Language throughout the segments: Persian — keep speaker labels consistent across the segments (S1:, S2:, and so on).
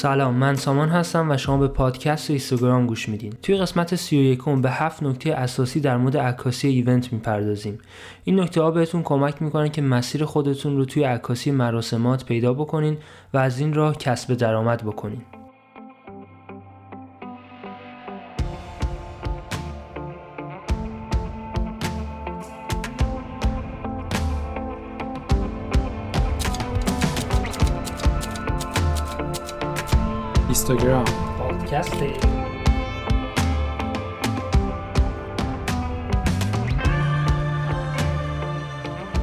S1: سلام من سامان هستم و شما به پادکست اینستاگرام گوش میدین. توی قسمت 31 به هفت نکته اساسی در مورد عکاسی ایونت می‌پردازیم. این نکته ها بهتون کمک می‌کنن که مسیر خودتون رو توی عکاسی مراسمات پیدا بکنین و از این راه کسب درآمد بکنین.
S2: اینستاگرام
S1: پادکست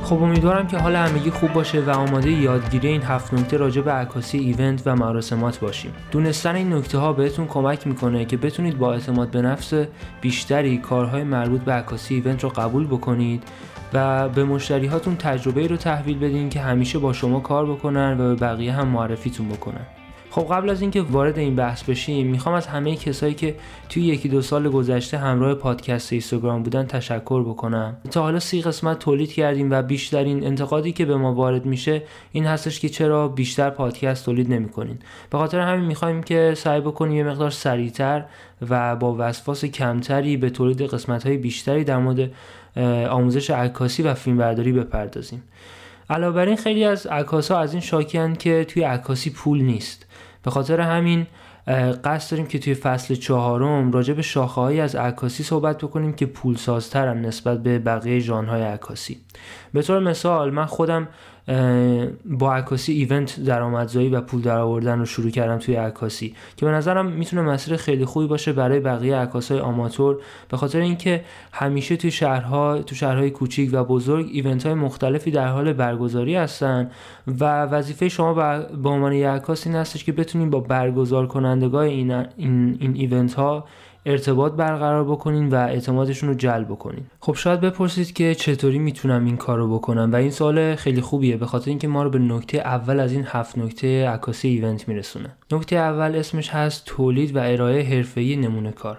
S1: خب امیدوارم که حال همگی خوب باشه و آماده یادگیری این هفت نکته راجع به عکاسی ایونت و مراسمات باشیم. دونستن این نکته ها بهتون کمک می‌کنه که بتونید با اعتماد به نفس بیشتری کارهای مربوط به عکاسی ایونت رو قبول بکنید و به مشتری هاتون تجربه رو تحویل بدین که همیشه با شما کار بکنن و به بقیه هم معرفیتون بکنن. خب قبل از اینکه وارد این بحث بشیم می‌خوام از همه کسایی که توی یکی دو سال گذشته همراه پادکست اینستاگرام بودن تشکر بکنم. تا حالا سی قسمت تولید کردیم و بیشترین انتقادی که به ما وارد میشه این هستش که چرا بیشتر پادکست تولید نمی‌کنین. به خاطر همین می‌خوایم که سعی بکنیم یه مقدار سریعتر و با وسواس کمتری به تولید قسمت های بیشتری در مورد آموزش عکاسی و فیلمبرداری بپردازیم. علاوه بر این خیلی از عکاسا از این شاکیان که توی عکاسی پول نیست. به خاطر همین قصد داریم که توی فصل چهارم راجع به شاخه از عکاسی صحبت بکنیم که پولسازترن نسبت به بقیه ژانرهای عکاسی. به طور مثال من خودم با عکاسی ایونت درآمدزایی و پول درآوردن رو شروع کردم توی عکاسی که به نظرم می‌تونه مسیر خیلی خوبی باشه برای بقیه عکاسای آماتور. به خاطر اینکه همیشه توی شهرها تو شهرهای کوچیک و بزرگ ایونت های مختلفی در حال برگزاری هستن و وظیفه شما به عنوان یک عکاس این هستش که بتونید با برگزار کنندگاه این این, این ایونت ها ارتباط برقرار بکنین و اعتمادشون رو جلب بکنین. خب شاید بپرسید که چطوری می‌تونم این کار رو بکنم و این سوال خیلی خوبیه به خاطر اینکه ما رو به نکته اول از این هفت نکته عکاسی ایونت میرسونه. نکته اول اسمش هست تولید و ارائه حرفه‌ای نمونه کار.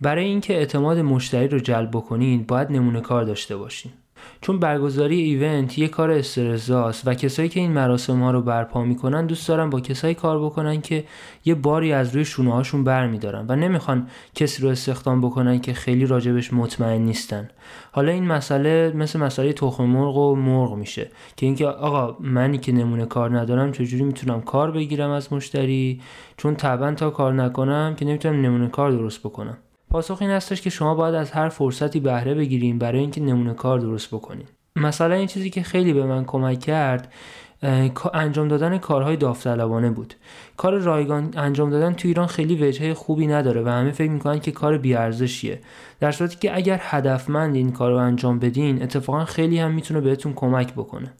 S1: برای اینکه اعتماد مشتری رو جلب بکنین باید نمونه کار داشته باشین. چون برگزاری ایونت یه کار استرزاست و کسایی که این مراسم ها رو برپا می‌کنن دوست دارن با کسایی کار بکنن که یه باری از روی شونه هاشون برمیدارن و نمی‌خوان کسی رو استخدام بکنن که خیلی راجبش مطمئن نیستن. حالا این مسئله مثل مسئله تخم مرغ و مرغ میشه که اینکه آقا منی که نمونه کار ندارم چجوری می‌تونم کار بگیرم از مشتری؟ چون طبعا تا کار نکنم که نمی‌تونم نمونه کار درست بکنم. پاسخ این هستش که شما باید از هر فرصتی بهره بگیریم برای اینکه نمونه کار درست بکنید مثلا این چیزی که خیلی به من کمک کرد انجام دادن کارهای داوطلبانه بود. کار رایگان انجام دادن تو ایران خیلی وجهه خوبی نداره و همه فکر می‌کنن که کار بیارزشیه. در صورتی که اگر هدفمند این کار رو انجام بدین اتفاقا خیلی هم می‌تونه بهتون کمک بکنه.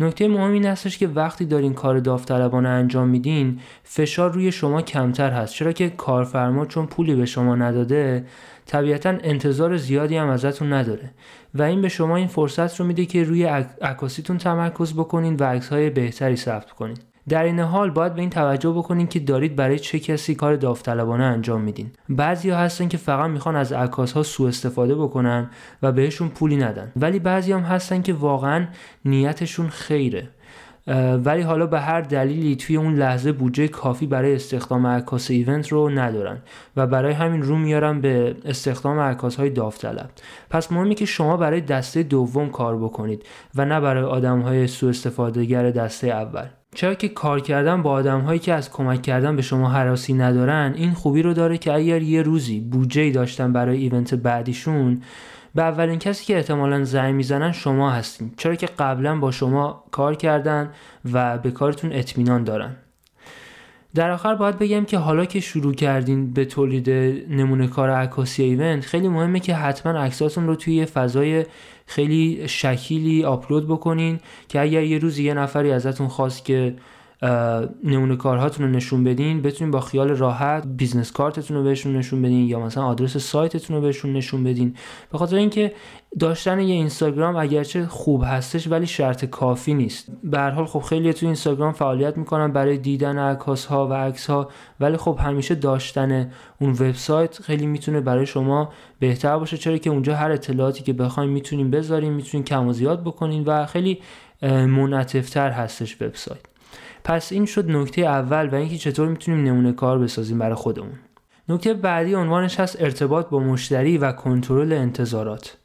S1: نکته مهم این هستش که وقتی دارین کار داوطلبانه انجام میدین فشار روی شما کمتر هست. چرا که کارفرما چون پولی به شما نداده طبیعتا انتظار زیادی هم ازتون نداره. و این به شما این فرصت رو میده که روی عکاسیتون تمرکز بکنین و عکسهای بهتری ثبت کنین. در این حال باید به این توجه بکنین که دارید برای چه کسی کار داوطلبانه انجام میدین. ها هستن که فقط می‌خوان از عکاس ها سوء استفاده بکنن و بهشون پولی ندن. ولی بعضی هم هستن که واقعا نیتشون خیره. ولی حالا به هر دلیلی توی اون لحظه بودجه کافی برای استخدام عکاس ایونت رو ندارن و برای همین رو میارن به استخدام عکاس های داوطلب. پس مهمی که شما برای دسته دوم کار بکنید و نه برای آدم های سوء استفاده دسته اول. چرا که کار کردن با آدم هایی که از کمک کردن به شما حراسی ندارن این خوبی رو داره که اگر یه روزی بودجه داشتن برای ایونت بعدیشون به اولین کسی که احتمالا زنگ می‌زنن شما هستین. چرا که قبلا با شما کار کردن و به کارتون اطمینان دارن. در آخر باید بگم که حالا که شروع کردین به تولید نمونه کار عکاسی event خیلی مهمه که حتما عکساتون رو توی فضای خیلی شکیلی آپلود بکنین که اگر یه روزی یه نفری ازتون خواست که نمونه کارهاتون رو نشون بدین. بتونین با خیال راحت business card تون رو بهشون نشون بدین یا مثلا آدرس سایتتون رو بهشون نشون بدین. به خاطر اینکه داشتن یه اینستاگرام اگرچه خوب هستش ولی شرط کافی نیست. به هر حال خب خیلی تو اینستاگرام فعالیت می‌کنن برای دیدن عکاس ها و عکس ها ولی خب همیشه داشتن اون وبسایت خیلی می‌تونه برای شما بهتر باشه. چرا که اونجا هر اطلاعاتی که بخوایم می‌تونیم بذاریم می‌تونیم کم و زیاد بکنین و خیلی منعطفتر هستش وبسایت. پس این شد نکته اول و اینکه چطور می‌تونیم نمونه کار بسازیم برای خودمون. نکته بعدی عنوانش هست ارتباط با مشتری و کنترل انتظارات.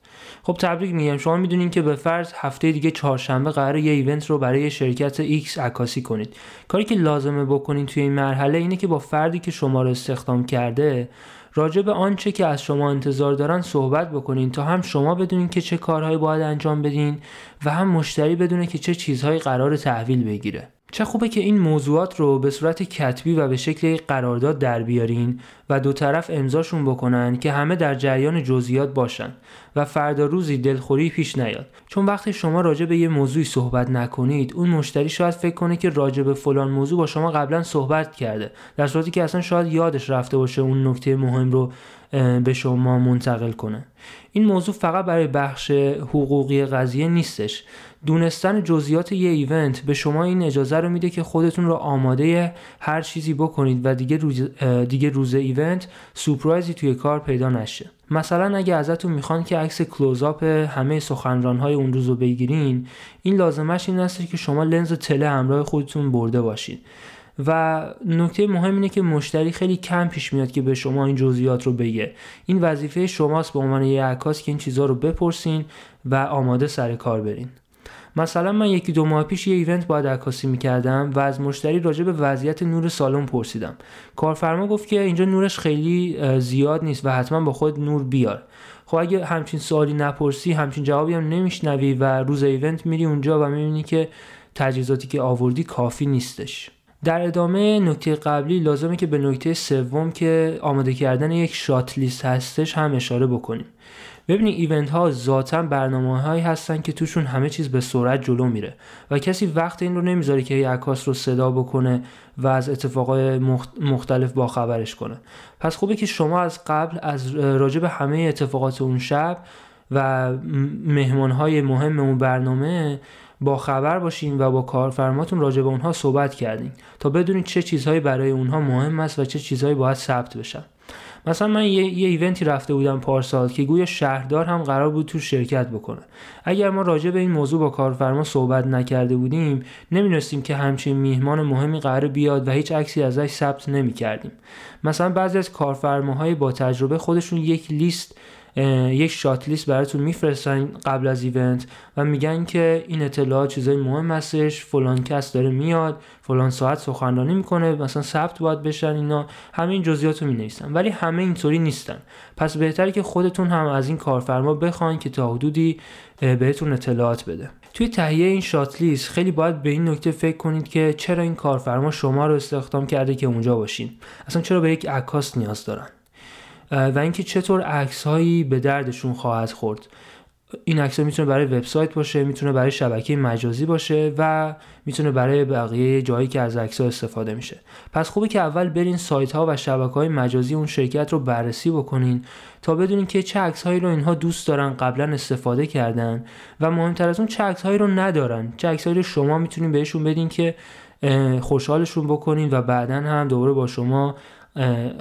S1: خب تبریک میگم. شما می‌دونین که به فرض هفته دیگه چهارشنبه قرار یه ایونت رو برای شرکت X عکاسی کنید. کاری که لازمه بکنید توی این مرحله اینه که با فردی که شما رو استخدام کرده راجع به آنچه که از شما انتظار دارن صحبت بکنین تا هم شما بدونین که چه کارهایی باید انجام بدین و هم مشتری بدونه که چه چیزهایی قرار تحویل بگیره. چه خوبه که این موضوعات رو به صورت کتبی و به شکل قرارداد در بیارین و دو طرف امضاشون بکنن که همه در جریان جزئیات باشن و فردا روزی دلخوری پیش نیاد. چون وقتی شما راجع به یه موضوعی صحبت نکنید اون مشتری شاید فکر کنه که راجع به فلان موضوع با شما قبلا صحبت کرده در صورتی که اصلا شاید یادش رفته باشه اون نکته مهم رو به شما منتقل کنه. این موضوع فقط برای بخش حقوقی قضیه نیستش. دونستن جزئیات یه ایونت به شما این اجازه رو میده که خودتون رو آماده هر چیزی بکنید و دیگه روز, دیگه روز ایونت سورپرایزی توی کار پیدا نشه. مثلا اگه ازتون می‌خوان که عکس کلوزآپ همه های اون روز رو بگیرین این لازمش این است که شما لنز تله همراه خودتون برده باشید و نکته مهم اینه که مشتری خیلی کم پیش میاد که به شما این جزئیات رو بگه. این وظیفه شماست به عنوان یه عکاس که این چیزها رو بپرسین و آماده سر کار برین. مثلا من یکی دو ماه پیش یه event باید عکاسی می‌کردم و از مشتری راجع به وضعیت نور سالن پرسیدم. کارفرما گفت که اینجا نورش خیلی زیاد نیست و حتما با خود نور بیار. خب اگه همچین سوالی نپرسی همچین جوابی هم نمیشنوی و روز event میری اونجا و می‌بینی که تجهیزاتی که آوردی کافی نیستش. در ادامه نکته قبلی لازمه که به نکته سوم که آماده کردن یک shot list هستش هم اشاره بکنیم. ببینید ایونت ها ذاتا برنامه هایی هستن که توشون همه چیز به سرعت جلو میره و کسی وقت این رو نمی‌ذاره که عکاس رو صدا بکنه و از اتفاقای مختلف با خبرش کنه. پس خوبه که شما از قبل از راجع به همه اتفاقات اون شب و مهمان های مهم اون برنامه با خبر باشین و با کارفرماتون راجع به اونها صحبت کردین تا بدونید چه چیزهایی برای اونها مهم است و چه چیزهایی باید ثبت بشن. مثلا من یه, یه ایونتی رفته بودم پارسال که گویا شهردار هم قرار بود تو شرکت بکنه. اگر ما راجع به این موضوع با کارفرما صحبت نکرده بودیم نمی‌دونستیم که همچین میهمان مهمی قرار بیاد و هیچ عکسی ازش ثبت نمی‌کردیم. مثلا بعضی از کارفرماهای با تجربه خودشون یک لیست یک شات لیست براتون میفرستن قبل از ایونت و میگن که این اطلاعات چیزای مهم هستش فلان کس داره میاد فلان ساعت سخنرانی می‌کنه مثلا ثبت باید بشن اینا همه این جزئیات رو می‌نویسن. ولی همه اینطوری نیستن. پس بهتره که خودتون هم از این کارفرما بخواین که تا حدودی بهتون اطلاعات بده. توی تهیه این شات لیست خیلی باید به این نکته فکر کنید که چرا این کارفرما شما رو استخدام کرده که اونجا باشین؟ اصلا چرا به یک عکاس نیاز دارن؟ و اینکه چطور عکس به دردشون خواهد خورد. این عکس می‌تونه برای وبسایت باشه می‌تونه برای شبکه مجازی باشه و می‌تونه برای بقیه جایی که از عکس استفاده میشه. پس خوبه که اول برین سایت ها و شبکه های مجازی اون شرکت رو بررسی بکنین تا بدونین که چه عکس هایی رو اینها دوست دارن قبلا استفاده کردن و مهمتر از اون چه عکس هایی رو ندارن. چه عکس هایی رو شما می‌تونین بهشون بدین که خوشحالشون بکنین و بعدا هم دوباره با شما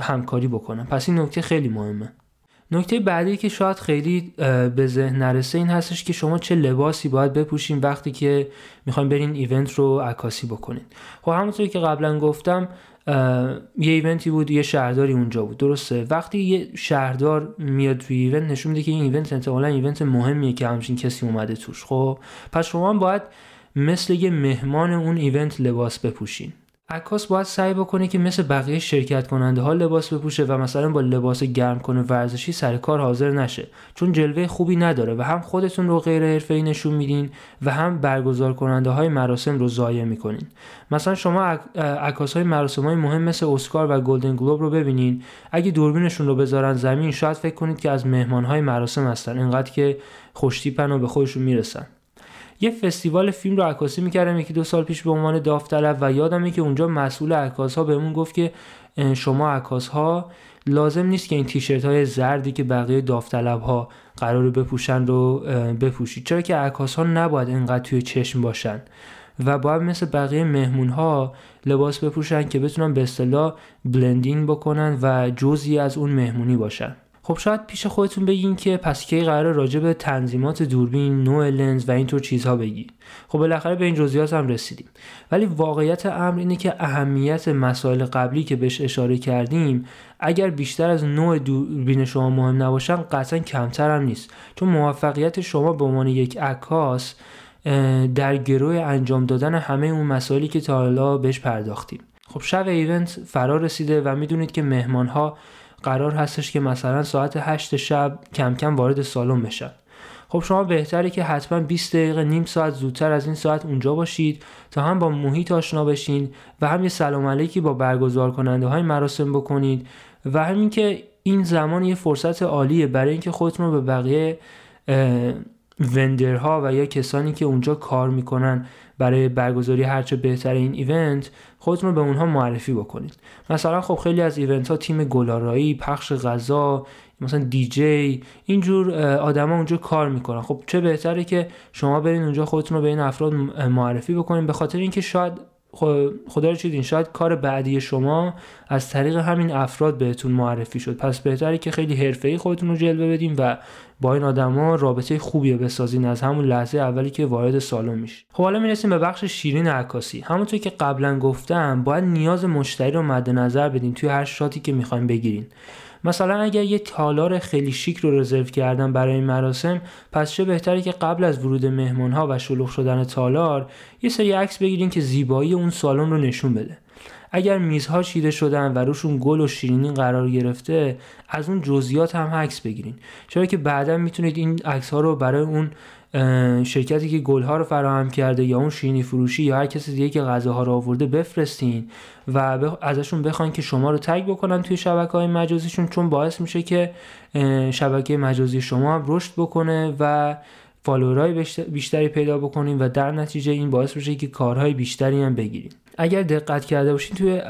S1: همکاری بکنن پس این نکته خیلی مهمه. نکته بعدی که شاید خیلی به ذهن نرسه این هستش که شما چه لباسی باید بپوشین وقتی که می‌خواین برین event رو عکاسی بکنین. خب همونطوری که قبلا گفتم یه event ی بود یه شهرداری اونجا بود. درسته؟ وقتی یه شهردار میاد توی event نشون میده که این event احتمالا event مهمیه که همچین کسی اومده توش. خب پس شما باید مثل یه مهمان اون event لباس بپوشین. عکاس باید سعی بکنه که مثل بقیه شرکت کننده ها لباس بپوشه و مثلا با لباس گرمکن ورزشی سر کار حاضر نشه. چون جلوه خوبی نداره و هم خودتون رو غیر حرفه‌ای نشون میدین و هم برگزار کننده های مراسم رو ضایع می‌کنین. مثلا شما عکاس های مراسم های مهم مثل اسکار و گلدن گلوب رو ببینین. اگه دوربینشون رو بذارن زمین شاید فکر کنید که از مهمان های مراسم هستن. اینقدر که خوشتیپن و به خودشون می‌رسن. یه فستیوال فیلم رو عکاسی می‌کردم یکی دو سال پیش به عنوان داوطلب و یادمه که اونجا مسئول عکاس ها بهمون گفت که شما عکاس ها لازم نیست که این تیشرت های زردی که بقیه داوطلب ها قرار بپوشن رو بپوشید. چرا که عکاس ها نباید اینقدر توی چشم باشن و باید مثل بقیه مهمون ها لباس بپوشن که بتونن به اصطلاح بلندینگ بکنن و جزی از اون مهمونی باشن. خب شاید پیش خودتون بگین که پس کی قرار راجع به تنظیمات دوربین، نوع لنز و اینطور چیزها بگید. خب بالاخره به این جزئیات هم رسیدیم. ولی واقعیت امر اینه که اهمیت مسائل قبلی که بهش اشاره کردیم اگر بیشتر از نوع دوربین شما مهم نباشن قطعا کمتر هم نیست. چون موفقیت شما به عنوان یک عکاس در گروه انجام دادن همه اون مسائلی که تا حالا بهش پرداختیم. خب شب ایونت فرا رسیده و می‌دونید که مهمان ها قرار هستش که مثلا ساعت 8 شب کم کم وارد سالن بشن. خب شما بهتره که حتما 20 دقیقه نیم ساعت زودتر از این ساعت اونجا باشید تا هم با محیط آشنا بشین و هم یه سلام علیکی با برگزار کننده های مراسم بکنید و همین که این زمان یه فرصت عالیه برای اینکه خودتون رو به بقیه وندرها و یا کسانی که اونجا کار می‌کنن برای برگزاری هرچه بهتر این ایونت خودتون رو به اونها معرفی بکنید. مثلا خب خیلی از ایونت ها تیم گلارایی پخش غذا مثلا دیجی اینجور آدما اونجا کار می‌کنن. خب چه بهتره که شما برین اونجا خودتون رو به این افراد معرفی بکنید به خاطر اینکه شاید خدا رو چیدین؟ شاید کار بعدی شما از طریق همین افراد بهتون معرفی شد. پس بهتره که خیلی حرفه‌ای خودتون رو جلوه بدین و با این آدما رابطه خوبی بسازین از همون لحظه اولی که وارد سالن میشین. خب حالا می‌رسیم به بخش شیرین عکاسی. همونطور که قبلا گفتم باید نیاز مشتری رو مد نظر بدین توی هر شاتی که می‌خواین بگیرین. مثلا اگر یه تالار خیلی شیک رو رزرو کردن برای این مراسم پس چه بهتره که قبل از ورود مهمان ها و شلوغ شدن تالار یه سری عکس بگیرین که زیبایی اون سالن رو نشون بده. اگر میزها چیده شدن و روشون گل و شیرینی قرار گرفته از اون جزئیات هم عکس بگیرین. چرا که بعدا می‌تونید این عکس ها رو برای اون شرکتی که گل ها رو فراهم کرده یا اون شیرینی فروشی یا هر کسی دیگه که غذاها رو آورده بفرستین و ازشون بخواین که شما رو تگ بکنن توی شبکه های مجازیشون چون باعث میشه که شبکه مجازی شما هم رشد بکنه و follower های بیشتری پیدا بکنین و در نتیجه این باعث میشه که کارهای بیشتری هم بگیرین. اگر دقت کرده باشین توی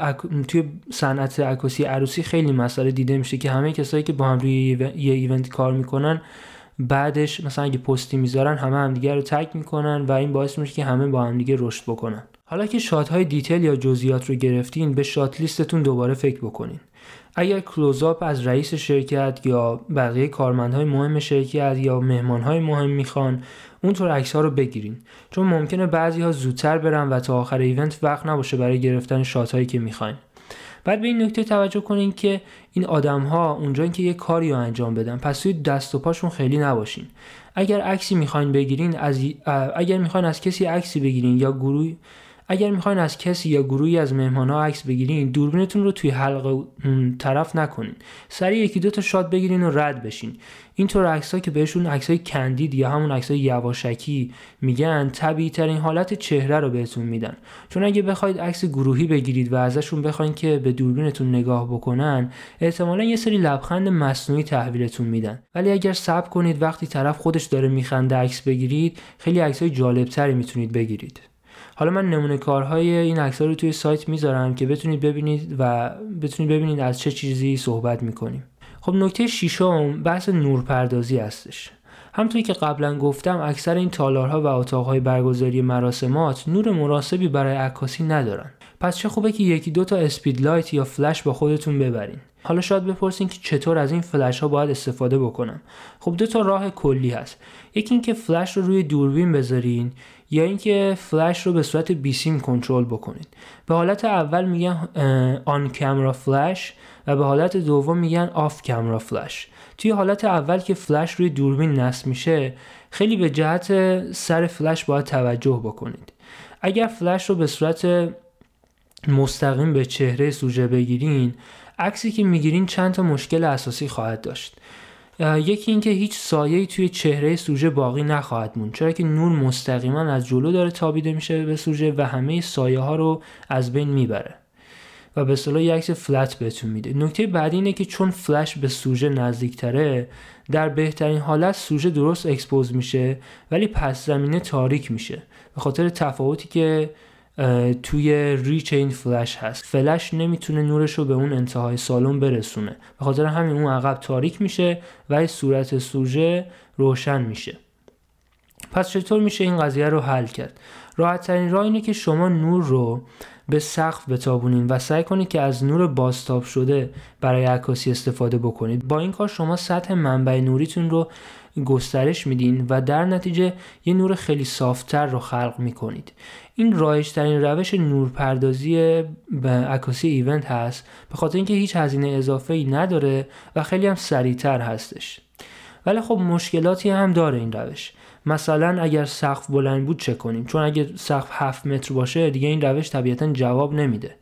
S1: توی صنعت عکاسی عروسی خیلی مسئله دیده میشه که همه کسایی که با هم روی یه event کار می‌کنن بعدش مثلا اگه پستی می‌ذارن همه همدیگه رو tag می‌کنن و این باعث میشه که همه با همدیگه رشد بکنن. حالا که shot های detail یا جزئیات رو گرفتین به shot list تون دوباره فکر بکنین. اگر کلوزآپ از رئیس شرکت یا بقیه کارمندهای مهم شرکت یا مهمانهای مهم می‌خوان اونطور عکس ها رو بگیرین. چون ممکنه بعضی ها زودتر برن و تا آخر ایونت وقت نباشه برای گرفتن شات هایی که می‌خواین. بعد به این نکته توجه کنین که این آدم ها اونجا که یه کاری رو انجام بدن پس توی دست و پاشون خیلی نباشین. اگر عکسی می‌خواین بگیرین از اگر می‌خواین از کسی عکسی بگیرین یا گروه اگر می‌خواین از کسی یا گروهی از ها عکس بگیرین دوربینتون رو توی حلقه طرف نکنین. سریع یکی دو تا شات بگیرین و رد بشین. اینطور عکس ها که بهشون عکس های کندید یا همون عکس های یواشکی میگن طبیعی ترین حالت چهره رو بهتون میدن. چون اگه بخواید عکس گروهی بگیرید و ازشون بخواین که به دوربینتون نگاه بکنن احتمالا یه سری لبخند مصنوعی تحویلتون میدن. ولی اگر صبر کنید وقتی طرف خودش داره میخنده عکس بگیرید خیلی عکس های جالبتری می‌تونید بگیرید. حالا من نمونه کارهای این عکس رو توی سایت می‌ذارم که بتونید ببینید و بتونید ببینید از چه چیزی صحبت می‌کنیم. خب نکته ششم بحث نورپردازی هستش. همطوری که قبلا گفتم اکثر این تالارها و اتاقهای برگزاری مراسمات نور مناسبی برای عکاسی ندارن. پس چه خوبه که یکی دو تا اسپید لایت یا فلش با خودتون ببرین. حالا شاید بپرسین که چطور از این فلش ها باید استفاده بکنم. خب دو تا راه کلی هست. یکی اینکه فلش رو روی دوربین بذارین. یا اینکه فلش رو به صورت بیسیم کنترل بکنید. به حالت اول میگن آن کامرا فلش و به حالت دوم میگن آف کامرا فلش توی حالت اول که فلش روی دوربین نصب میشه خیلی به جهت سر فلش باید توجه بکنید. اگر فلش رو به صورت مستقیم به چهره سوژه بگیرین عکسی که می‌گیرین چند تا مشکل اساسی خواهد داشت. یکی اینکه هیچ سایه‌ای توی چهره سوژه باقی نخواهد موند. چرا که نور مستقیما از جلو داره تابیده میشه به سوژه و همه سایه ها رو از بین می‌بره و به اصطلاح یک عکس flat بهتون میده. نکته بعدی اینه که چون فلش به سوژه نزدیکتره در بهترین حالت سوژه درست expose میشه ولی پس زمینه تاریک میشه. به خاطر تفاوتی که توی reach این فلش هست. فلش نمی‌تونه نورش رو به اون انتهای سالن برسونه. به خاطر همین اون عقب تاریک میشه و صورت سوژه روشن میشه. پس چطور میشه این قضیه رو حل کرد؟ راحت ترین راه اینه که شما نور رو به سقف بتابونین و سعی کنید که از نور باستاب شده برای عکاسی استفاده بکنید. با این کار شما سطح منبع نوریتون رو گسترش میدین و در نتیجه یه نور خیلی صافتر رو خلق می‌کنید. این رایج ترین روش نورپردازی به عکاسی ایونت هست به خاطر اینکه هیچ هزینه اضافه ای نداره و خیلی هم سریعتر هستش. ولی خب مشکلاتی هم داره این روش. مثلا اگر سقف بلند بود چه کنیم؟ چون اگر سقف 7 متر باشه دیگه این روش طبیعتا جواب نمیده.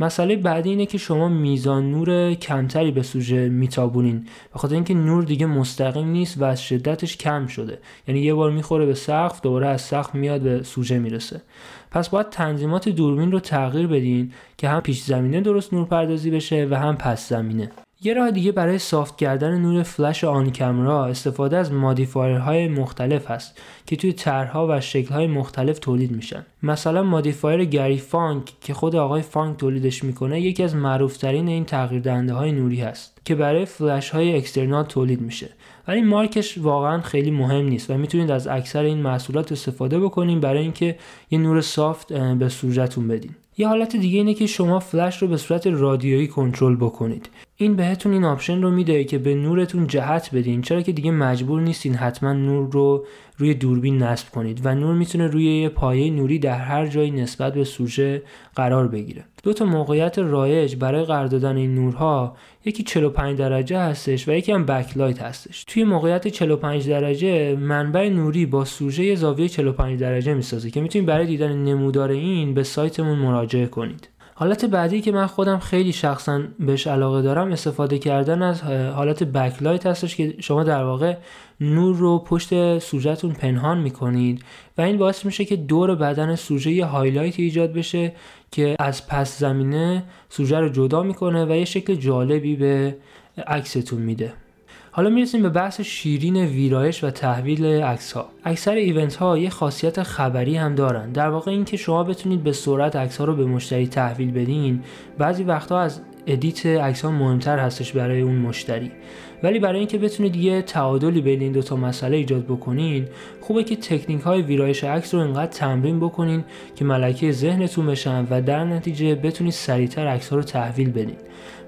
S1: مسئله بعدی اینه که شما میزان نور کمتری به سوژه میتابونین. به خاطر اینکه نور دیگه مستقیم نیست و از شدتش کم شده. یعنی یه بار می‌خوره به سقف دوباره از سقف میاد به سوژه می‌رسه. پس باید تنظیمات دوربین رو تغییر بدین که هم پیش زمینه درست نور پردازی بشه و هم پس زمینه. یه راه دیگه برای soft کردن نور فلش on camera استفاده از modifier های مختلف هست که توی طرحها و شکلهای مختلف تولید میشن. مثلا modifier گری فانگ که خود آقای فانگ تولیدش می‌کنه یکی از معروفترین این تغییر دهنده های نوری هست که برای فلش های external تولید میشه. ولی مارکش واقعا خیلی مهم نیست و می‌تونید از اکثر این محصولات استفاده بکنید برای اینکه یه نور soft به صورتتون بدین. یه حالت دیگه اینه که شما فلش رو به صورت رادیویی کنترل بکنید. این بهتون این option رو میده که به نورتون جهت بدین. چرا که دیگه مجبور نیستین حتما نور رو روی دوربین نصب کنید و نور می‌تونه روی یه پایه نوری در هر جایی نسبت به سوژه قرار بگیره. دو تا موقعیت رایج برای قرار دادن این نورها یکی 45 درجه هستش و یکی هم backlight هستش. توی موقعیت 45 درجه منبع نوری با سوژه زاویه 45 درجه می‌سازه که می‌تونید برای دیدن نمودار این به سایتمون مراجعه کنید. حالت بعدی که من خودم خیلی شخصا بهش علاقه دارم استفاده کردن از حالت backlight هستش که شما در واقع نور رو پشت سوژهتون پنهان می‌کنید و این باعث میشه که دور بدن سوژه یه highlight ایجاد بشه که از پس زمینه سوژه رو جدا می‌کنه و یه شکل جالبی به عکستون میده. حالا می‌رسیم به بحث شیرین ویرایش و تحویل عکس ها اکثر event ها یه خاصیت خبری هم دارن. در واقع اینکه شما بتونید به سرعت عکس ها رو به مشتری تحویل بدین بعضی وقتها از edit عکس ها مهمتر هستش برای اون مشتری. ولی برای اینکه بتونید یه تعادلی بین این دوتا مسئله ایجاد بکنین خوبه که تکنیک های ویرایش عکس رو انقدر تمرین بکنین که ملکه ذهنتون بشن و در نتیجه بتونید سریعتر عکس ها رو تحویل بدین.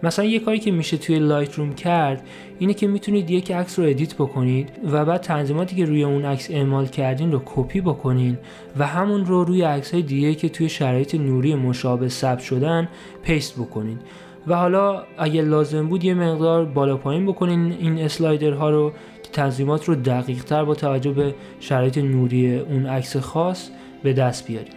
S1: مثلا یه کاری که میشه توی Lightroom کرد اینه که می‌تونید یک عکس رو edit بکنید و بعد تنظیماتی که روی اون عکس اعمال کردین رو کپی بکنین و همون رو روی عکس های دیگه که توی شرایط نوری مشابه ثبت شدن paste بکنید و حالا اگه لازم بود یه مقدار بالا پایین بکنین این slider ها رو که تنظیمات رو دقیق تر با توجه به شرایط نوری اون عکس خاص به دست بیاریم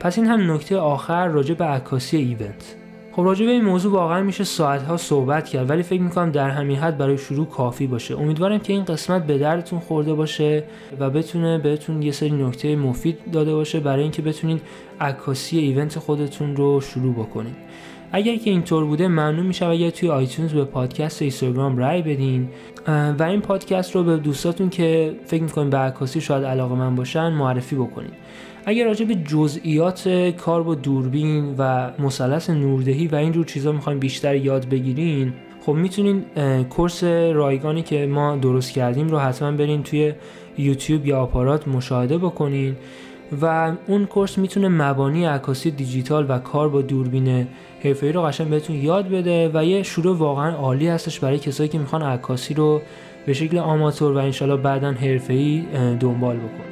S1: پس این هم نکته آخر راجع به عکاسی event. خب راجع به این موضوع واقعا میشه ساعتها صحبت کرد ولی فکر می‌کنم در همین حد برای شروع کافی باشه. امیدوارم که این قسمت به دردتون خورده باشه و بتونه بهتون یه سری نکته مفید داده باشه برای اینکه بتونین عکاسی ایونت خودتون رو شروع بکنید. اگر که اینطور بوده ممنون میشه اگر توی آیتونز به پادکست اینستاگرام رای بدین. و این پادکست رو به دوستاتون که فکر می‌کنین به عکاسی شاید علاقه من باشن معرفی بکنین. اگر راجع به جزئیات کار با دوربین و مثلث نوردهی و این جور چیزا می‌خوایم بیشتر یاد بگیرین خب می‌تونین کورس رایگانی که ما درست کردیم رو حتما برین توی یوتیوب یا آپارات مشاهده بکنین. و اون کورس می‌تونه مبانی عکاسی دیجیتال و کار با دوربین حرفه‌ای رو قشنگ بهتون یاد بده و یه شروع واقعا عالی هستش برای کسایی که می‌خوان عکاسی رو به شکل آماتور و انشالله بعدا حرفه‌ای دنبال بکنن.